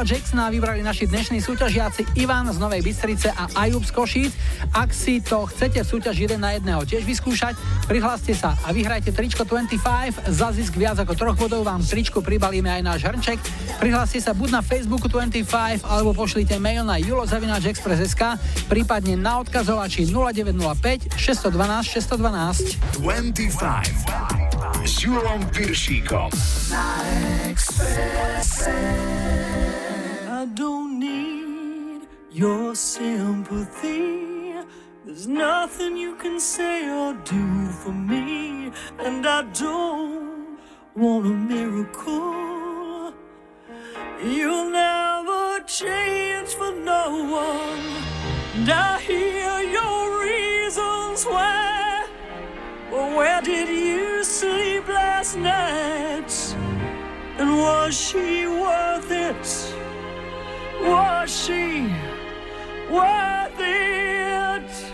Michaela Jacksona vybrali naši dnešní súťažiaci Ivan z Novej Bystrice a Ajub z Košíc. Ak si to chcete v súťaži jeden na jedného tiež vyskúšať, prihláste sa a vyhrajte tričko 25. Za zisk viac ako troch bodov vám tričku pribalíme aj náš hrnček. Prihláste sa buď na Facebooku 25 alebo pošlite mail na julozavináčexpress.sk prípadne na odkazovači 0905 612 612. 25 s Júlom Piršíkom. Na Expresse. your sympathy. There's nothing you can say or do for me, and I don't want a miracle. You'll never change for no one, and I hear your reasons why. But where did you sleep last night? And was she worth it? Was she? Worth it?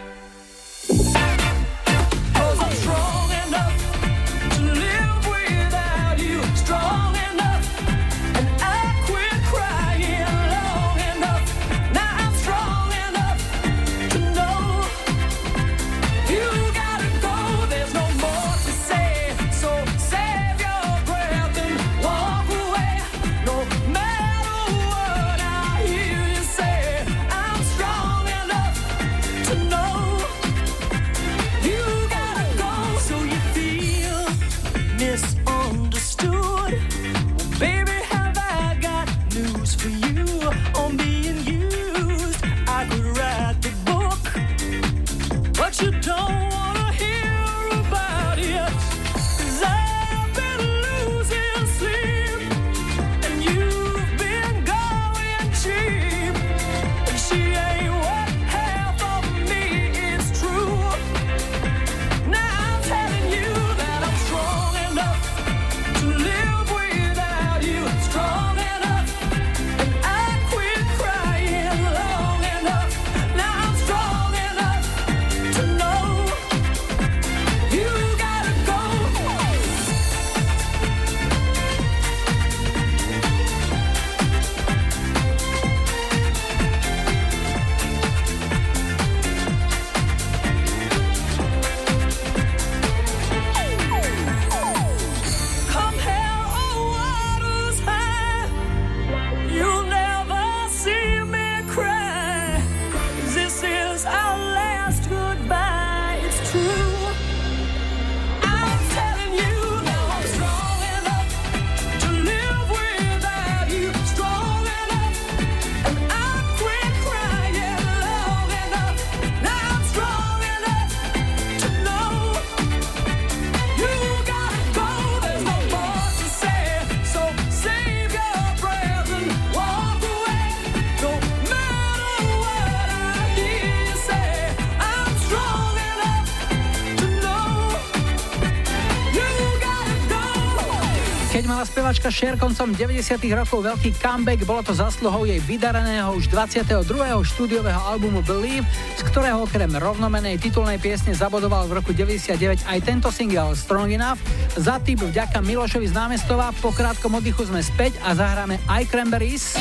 Spevačka Cher koncom 90 rokov veľký comeback, bolo to zasluhou jej vydareného už 22. štúdiového albumu Believe, z ktorého okrem rovnomenej titulnej piesne zabodoval v roku 99 aj tento single Strong Enough. Za tým vďaka Milošovi z námestova po krátkom oddychu sme späť a zahráme aj Cranberries.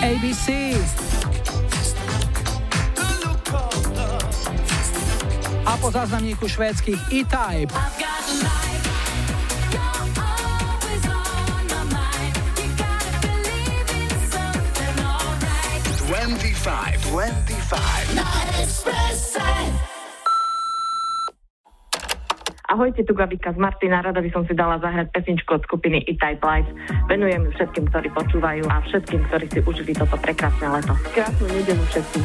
ABC. Po záznamníku švédskych E-Type. 25, 25. Ahojte, tu Gabika z Martina. Rada by som si dala zahrať pesničku od skupiny E-Type Life. Venujem ju všetkým, ktorí počúvajú a všetkým, ktorí si užili toto prekrásne leto. Krásnu nedelu všetkým.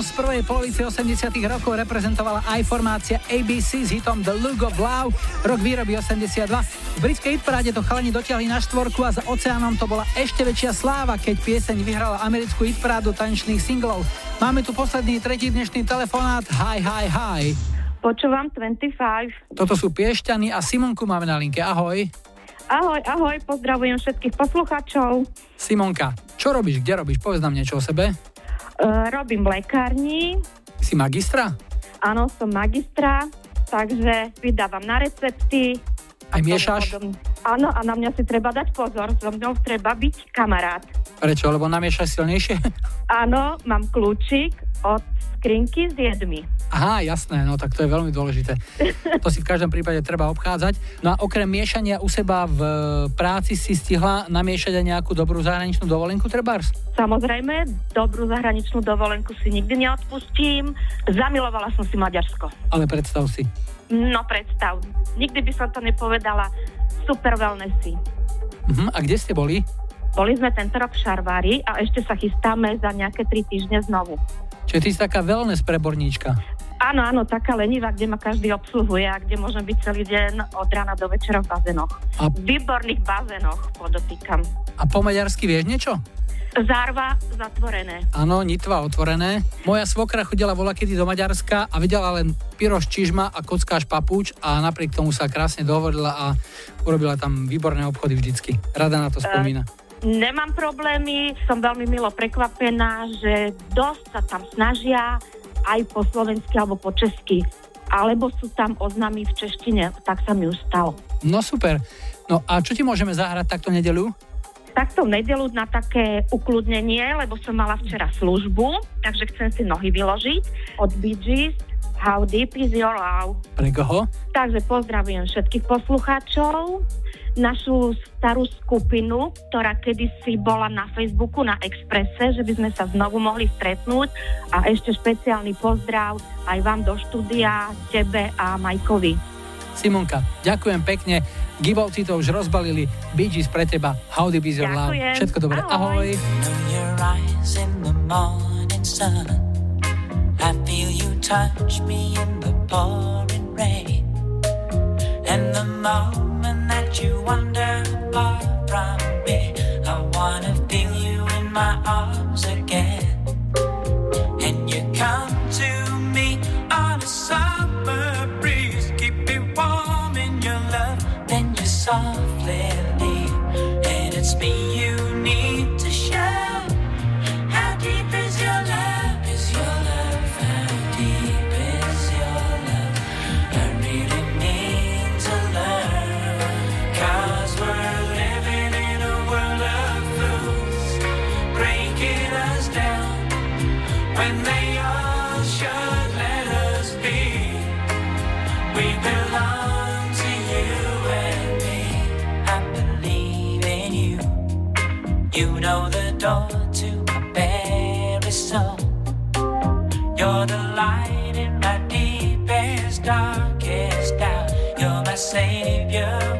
z prvej polovice 80 rokov reprezentovala aj formácia ABC s hitom The Look of Love, rok výroby 82. V britskej hitparáde to chalani dotiahli na štvorku a za oceánom to bola ešte väčšia sláva, keď pieseň vyhrala americkú hitparádu tanečných singlov. Máme tu posledný tretí dnešný telefonát. Hi, hi, hi. Počúvam 25. Toto sú Piešťany a Simonku máme na linke. Ahoj. Ahoj, ahoj, pozdravujem všetkých poslucháčov. Simonka, čo robíš, kde robíš? Povedz nám niečo o sebe. Uh, robím v lekárni, Si magistra? áno, som magistra, takže vydávam na recepty. Aj miešaš? Podobne. Áno, a na mňa si treba dať pozor, so mnou treba byť kamarát. Prečo? Lebo namiešaš silnejšie? Áno, mám kľúčik od skrinky s jedmi. Aha, jasné, no tak to je veľmi dôležité. To si v každom prípade treba obchádzať. No a okrem miešania u seba v práci si stihla namiešať aj nejakú dobrú zahraničnú dovolenku trebárs? Samozrejme, dobrú zahraničnú dovolenku si nikdy neodpustím. Zamilovala som si Maďarsko. Ale predstav si. No predstav, nikdy by som to nepovedala. Super wellnessy. Mhm, a kde ste boli? Boli sme tento rok v Šarvári a ešte sa chystáme za nejaké tri týždne znovu. Čiže ty si taká wellness preborníčka. Áno, áno, taká lenivá, kde ma každý obsluhuje a kde môžem byť celý deň od rána do večera v bazénoch. A- výborných bazénoch, podotýkam. A po maďarsky vieš niečo? Zárva zatvorené. Áno, Nitva otvorené. Moja svokra chodila vola kedy do Maďarska a videla len pyroš čižma a kockáš papúč a napriek tomu sa krásne dohovorila a urobila tam výborné obchody vždycky. Rada na to spomína. Nemám problémy, som veľmi milo prekvapená, že dosť sa tam snažia, aj po slovensky alebo po česky. Alebo sú tam oznámy v češtine, tak sa mi už stalo. No super. No a čo ti môžeme zahrať takto nedelu? Takto v nedelu na také ukludnenie, lebo som mala včera službu, takže chcem si nohy vyložiť od Bee Gees, How Deep Is Your Love. Pre koho? Takže pozdravujem všetkých poslucháčov, našu starú skupinu, ktorá kedysi bola na Facebooku, na Expresse, že by sme sa znovu mohli stretnúť a ešte špeciálny pozdrav aj vám do štúdia, tebe a Majkovi. Simonka, ďakujem pekne. Gibovci to už rozbalili. Bee Gees pre teba. How deep is your love? Všetko dobré. Ahoj. I feel you touch me in the pouring rain. And the moment that you wander far from me, I wanna feel you in my arms again. And you come softly. And it's me you need to show. How deep is your love? Is your love? How deep is your love? I really to we're living in a world of fools, breaking us down when they all should let us be. We belong You know the door to my very soul. You're the light in my deepest, darkest doubt. You're my savior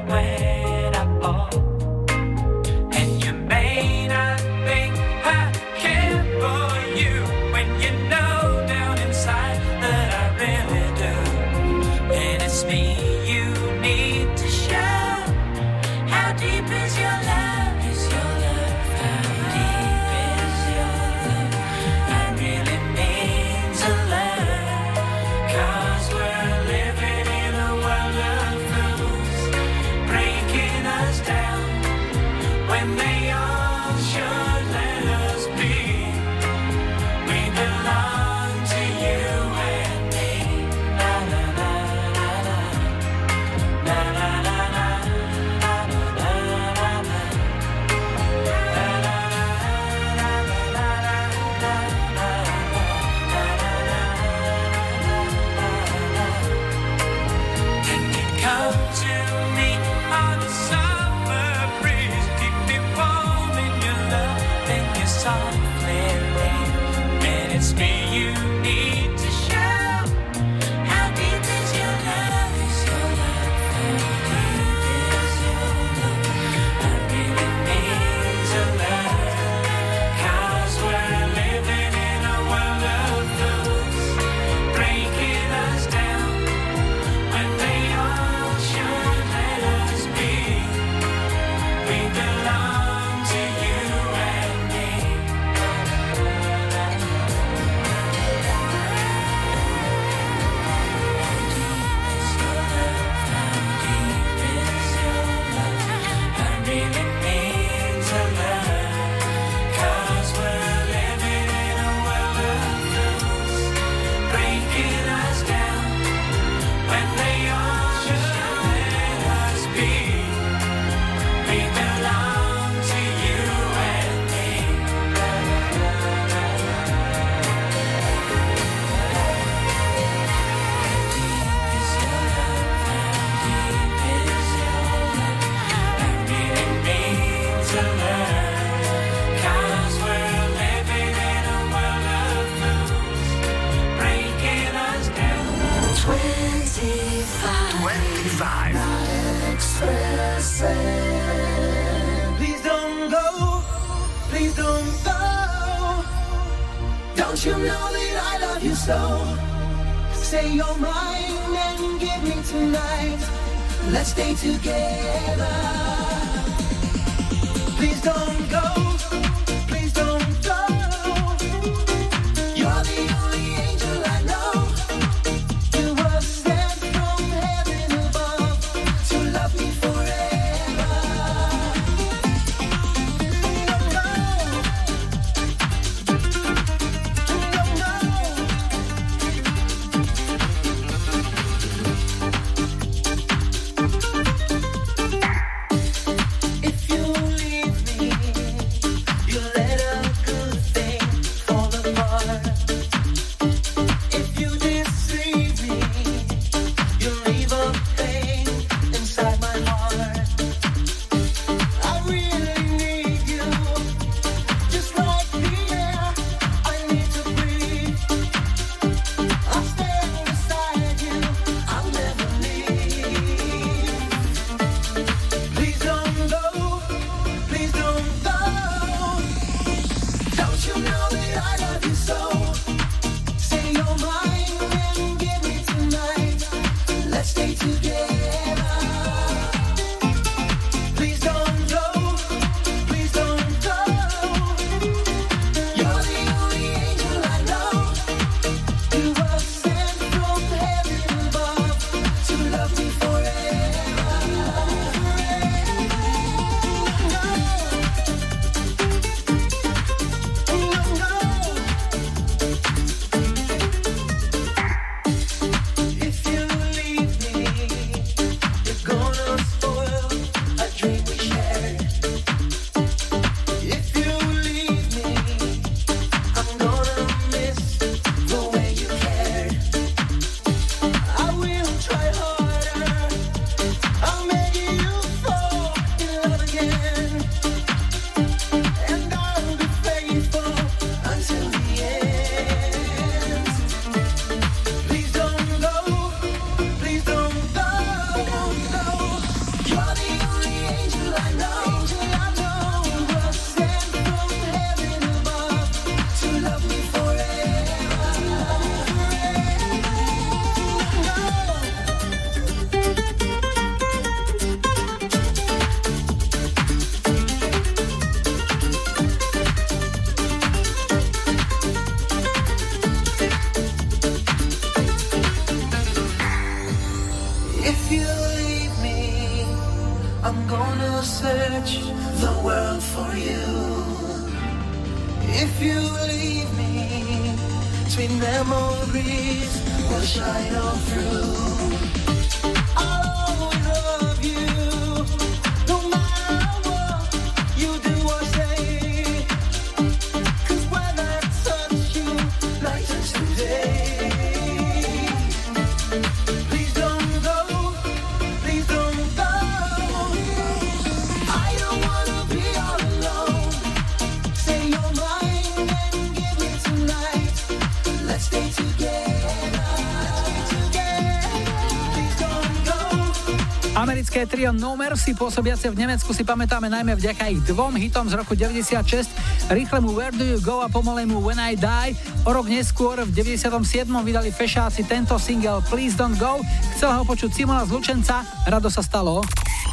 trio No Mercy pôsobiace v Nemecku si pamätáme najmä vďaka ich dvom hitom z roku 96, rýchlemu Where Do You Go a pomalému When I Die. O rok neskôr v 97. vydali fešáci tento single Please Don't Go. Chcela ho počuť Simona z Lučenca, rado sa stalo.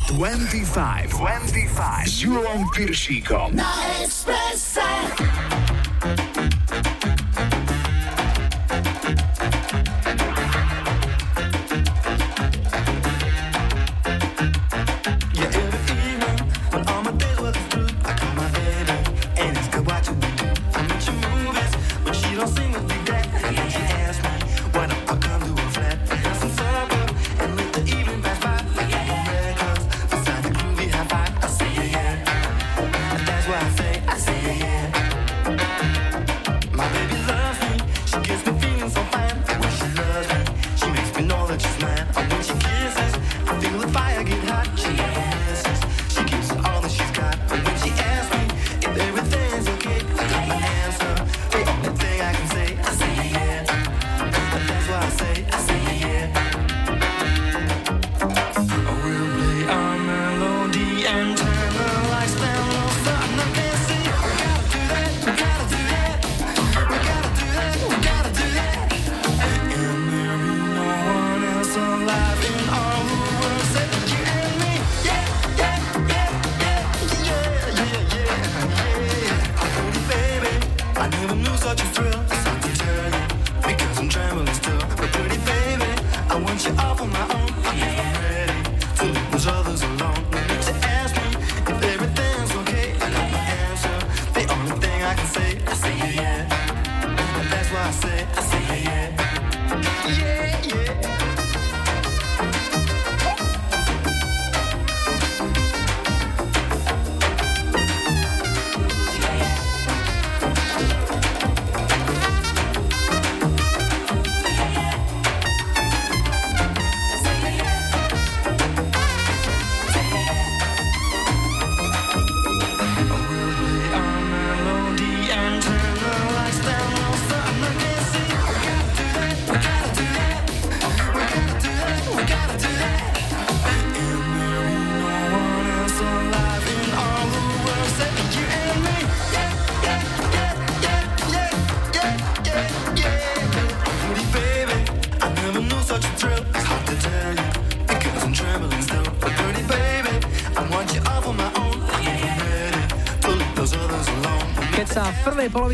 25, 25 s Júlom Piršíkom. Na why I think I see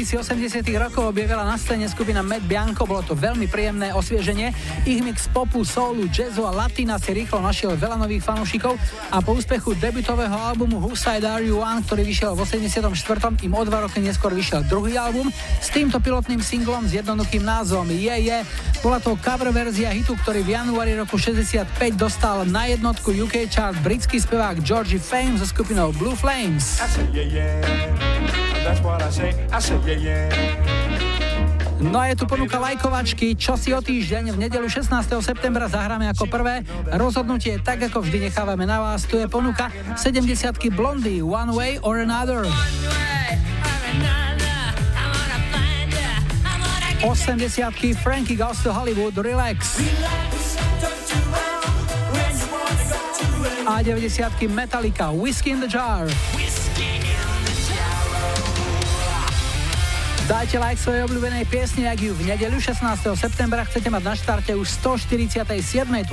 polovici 80 rokov objavila na scéne skupina Matt Bianco, bolo to veľmi príjemné osvieženie. Ich mix popu, soulu, jazzu a latina si rýchlo našiel veľa nových fanúšikov a po úspechu debutového albumu Who Side Are You One, ktorý vyšiel v 84. im o dva roky neskôr vyšiel druhý album s týmto pilotným singlom s jednoduchým názvom Je yeah, je. Yeah. Bola to cover verzia hitu, ktorý v januári roku 65 dostal na jednotku UK chart britský spevák Georgie Fame so skupinou Blue Flames. Yeah, yeah that's what I say. I say yeah, yeah. No a je tu ponuka lajkovačky, čo si o týždeň v nedelu 16. septembra zahráme ako prvé. Rozhodnutie tak ako vždy nechávame na vás. Tu je ponuka 70 Blondy, One Way or Another. 80 Frankie Goes to Hollywood, Relax. A 90 Metallica, Whiskey in the Jar. Whiskey Dajte like svojej obľúbenej piesni, ak ju v nedeľu 16. septembra chcete mať na štarte už 147.25.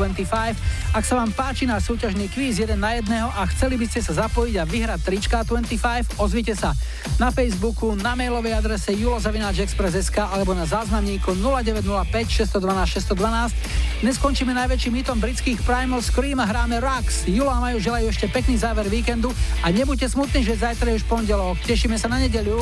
Ak sa vám páči na súťažný kvíz 1 na jedného a chceli by ste sa zapojiť a vyhrať trička 25, ozvite sa na Facebooku, na mailovej adrese julozavináčexpress.sk alebo na záznamníku 0905 612 612. Dnes najväčším hitom britských Primal Scream a hráme Rax. Julo a Maju želajú ešte pekný záver víkendu a nebuďte smutní, že zajtra je už pondelok. Tešíme sa na nedeľu.